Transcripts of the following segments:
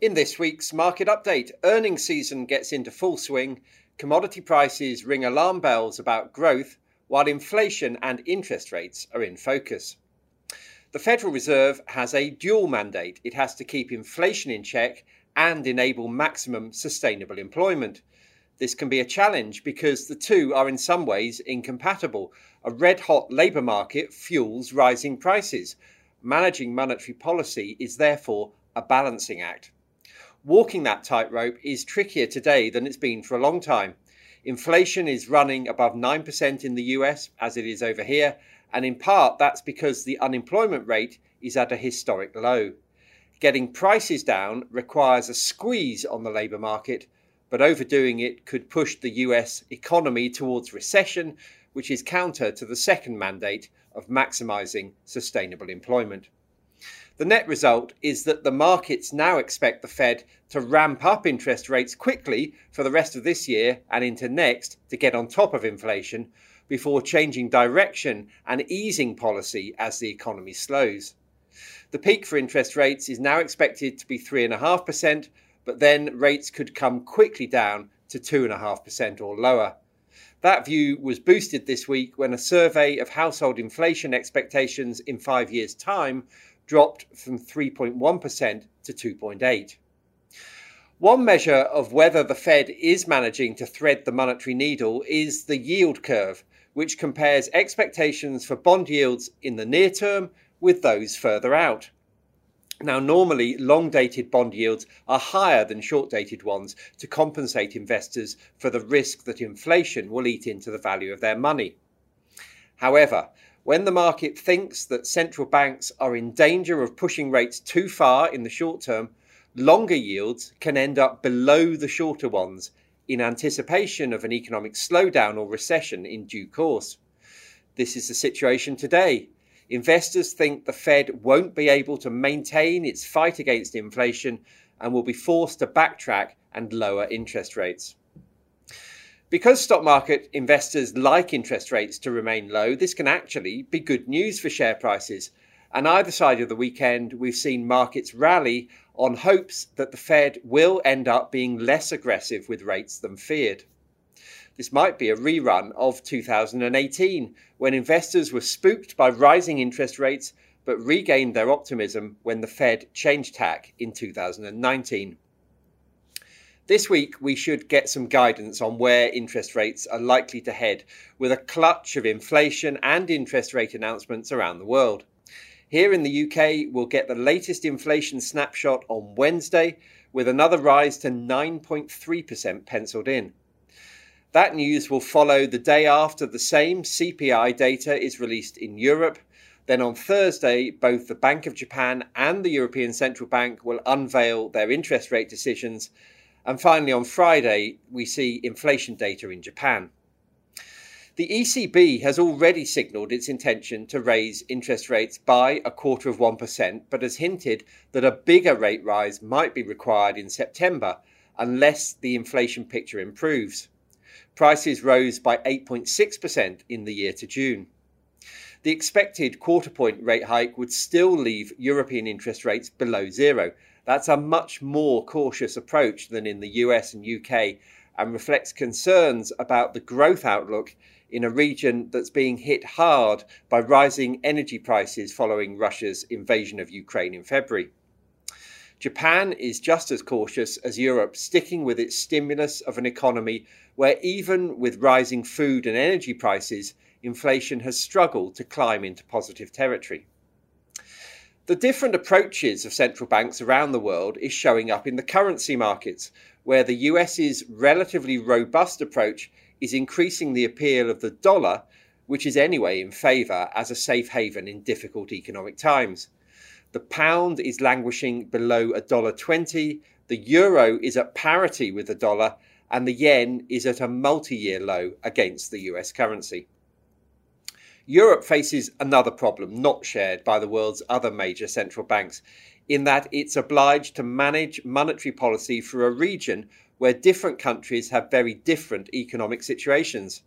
In this week's market update, earnings season gets into full swing, commodity prices ring alarm bells about growth, while inflation and interest rates are in focus. The Federal Reserve has a dual mandate. It has to keep inflation in check and enable maximum sustainable employment. This can be a challenge because the two are in some ways incompatible. A red hot labour market fuels rising prices. Managing monetary policy is therefore a balancing act. Walking that tightrope is trickier today than it's been for a long time. Inflation is running above 9% in the US, as it is over here, and in part that's because the unemployment rate is at a historic low. Getting prices down requires a squeeze on the labour market, but overdoing it could push the US economy towards recession, which is counter to the second mandate of maximising sustainable employment. The net result is that the markets now expect the Fed to ramp up interest rates quickly for the rest of this year and into next to get on top of inflation before changing direction and easing policy as the economy slows. The peak for interest rates is now expected to be 3.5%, but then rates could come quickly down to 2.5% or lower. That view was boosted this week when a survey of household inflation expectations in five years' time dropped from 3.1% to 2.8. One measure of whether the Fed is managing to thread the monetary needle is the yield curve, which compares expectations for bond yields in the near term with those further out. Now, normally, long dated bond yields are higher than short dated ones to compensate investors for the risk that inflation will eat into the value of their money. However, when the market thinks that central banks are in danger of pushing rates too far in the short term, longer yields can end up below the shorter ones in anticipation of an economic slowdown or recession in due course. This is the situation today. Investors think the Fed won't be able to maintain its fight against inflation and will be forced to backtrack and lower interest rates. Because stock market investors like interest rates to remain low, this can actually be good news for share prices. And either side of the weekend, we've seen markets rally on hopes that the Fed will end up being less aggressive with rates than feared. This might be a rerun of 2018, when investors were spooked by rising interest rates but regained their optimism when the Fed changed tack in 2019. This week, we should get some guidance on where interest rates are likely to head, with a clutch of inflation and interest rate announcements around the world. Here in the UK, we'll get the latest inflation snapshot on Wednesday, with another rise to 9.3% penciled in. That news will follow the day after the same CPI data is released in Europe. Then on Thursday, both the Bank of Japan and the European Central Bank will unveil their interest rate decisions and finally, on Friday, we see inflation data in Japan. The ECB has already signalled its intention to raise interest rates by a quarter of 1%, but has hinted that a bigger rate rise might be required in September unless the inflation picture improves. Prices rose by 8.6% in the year to June. The expected quarter point rate hike would still leave European interest rates below zero, that's a much more cautious approach than in the US and UK and reflects concerns about the growth outlook in a region that's being hit hard by rising energy prices following Russia's invasion of Ukraine in February. Japan is just as cautious as Europe, sticking with its stimulus of an economy where, even with rising food and energy prices, inflation has struggled to climb into positive territory. The different approaches of central banks around the world is showing up in the currency markets, where the US's relatively robust approach is increasing the appeal of the dollar, which is anyway in favour as a safe haven in difficult economic times. The pound is languishing below $1.20, the euro is at parity with the dollar, and the yen is at a multi year low against the US currency. Europe faces another problem not shared by the world's other major central banks, in that it's obliged to manage monetary policy for a region where different countries have very different economic situations.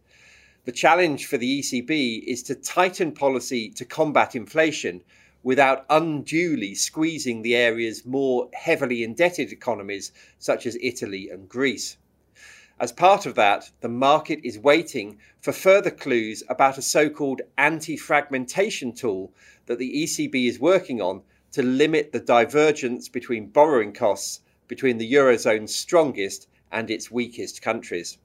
The challenge for the ECB is to tighten policy to combat inflation without unduly squeezing the area's more heavily indebted economies, such as Italy and Greece. As part of that, the market is waiting for further clues about a so called anti fragmentation tool that the ECB is working on to limit the divergence between borrowing costs between the Eurozone's strongest and its weakest countries.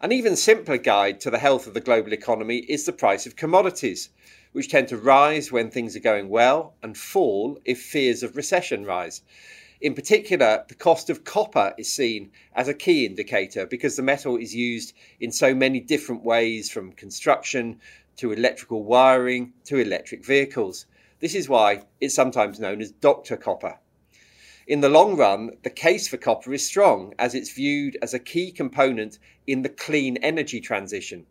An even simpler guide to the health of the global economy is the price of commodities, which tend to rise when things are going well and fall if fears of recession rise. In particular, the cost of copper is seen as a key indicator because the metal is used in so many different ways from construction to electrical wiring to electric vehicles. This is why it's sometimes known as doctor copper. In the long run, the case for copper is strong as it's viewed as a key component in the clean energy transition.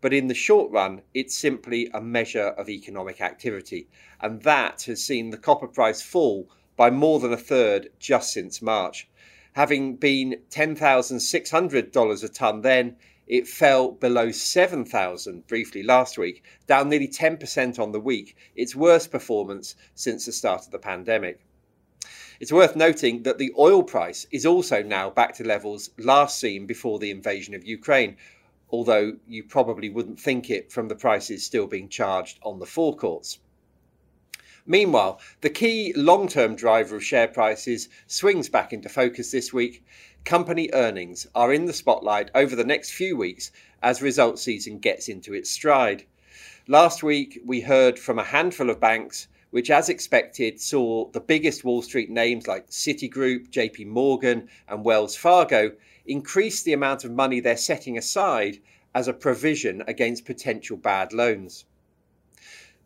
But in the short run, it's simply a measure of economic activity. And that has seen the copper price fall by more than a third just since March. Having been $10,600 a tonne then, it fell below 7,000 briefly last week, down nearly 10% on the week, its worst performance since the start of the pandemic. It's worth noting that the oil price is also now back to levels last seen before the invasion of Ukraine, although you probably wouldn't think it from the prices still being charged on the forecourts. Meanwhile, the key long term driver of share prices swings back into focus this week company earnings are in the spotlight over the next few weeks as results season gets into its stride. Last week, we heard from a handful of banks which, as expected, saw the biggest Wall Street names like Citigroup, JP Morgan, and Wells Fargo increase the amount of money they're setting aside as a provision against potential bad loans.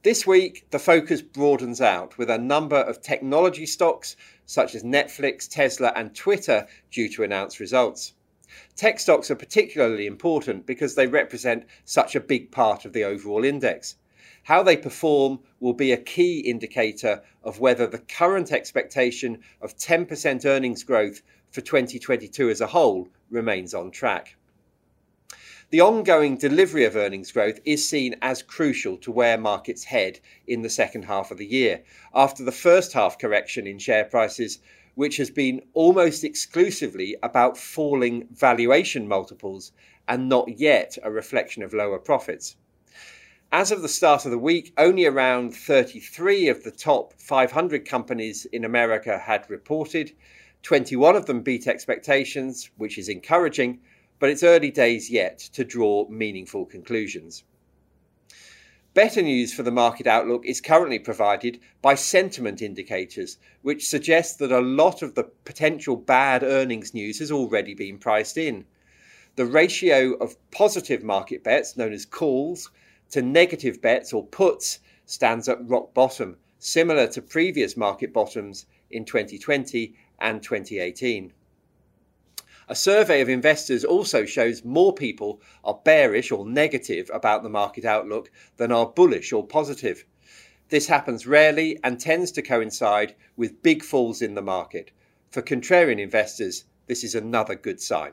This week, the focus broadens out with a number of technology stocks such as Netflix, Tesla, and Twitter due to announce results. Tech stocks are particularly important because they represent such a big part of the overall index. How they perform will be a key indicator of whether the current expectation of 10% earnings growth for 2022 as a whole remains on track. The ongoing delivery of earnings growth is seen as crucial to where markets head in the second half of the year, after the first half correction in share prices, which has been almost exclusively about falling valuation multiples and not yet a reflection of lower profits. As of the start of the week, only around 33 of the top 500 companies in America had reported. 21 of them beat expectations, which is encouraging, but it's early days yet to draw meaningful conclusions. Better news for the market outlook is currently provided by sentiment indicators, which suggest that a lot of the potential bad earnings news has already been priced in. The ratio of positive market bets, known as calls, to negative bets or puts stands at rock bottom, similar to previous market bottoms in 2020 and 2018. A survey of investors also shows more people are bearish or negative about the market outlook than are bullish or positive. This happens rarely and tends to coincide with big falls in the market. For contrarian investors, this is another good sign.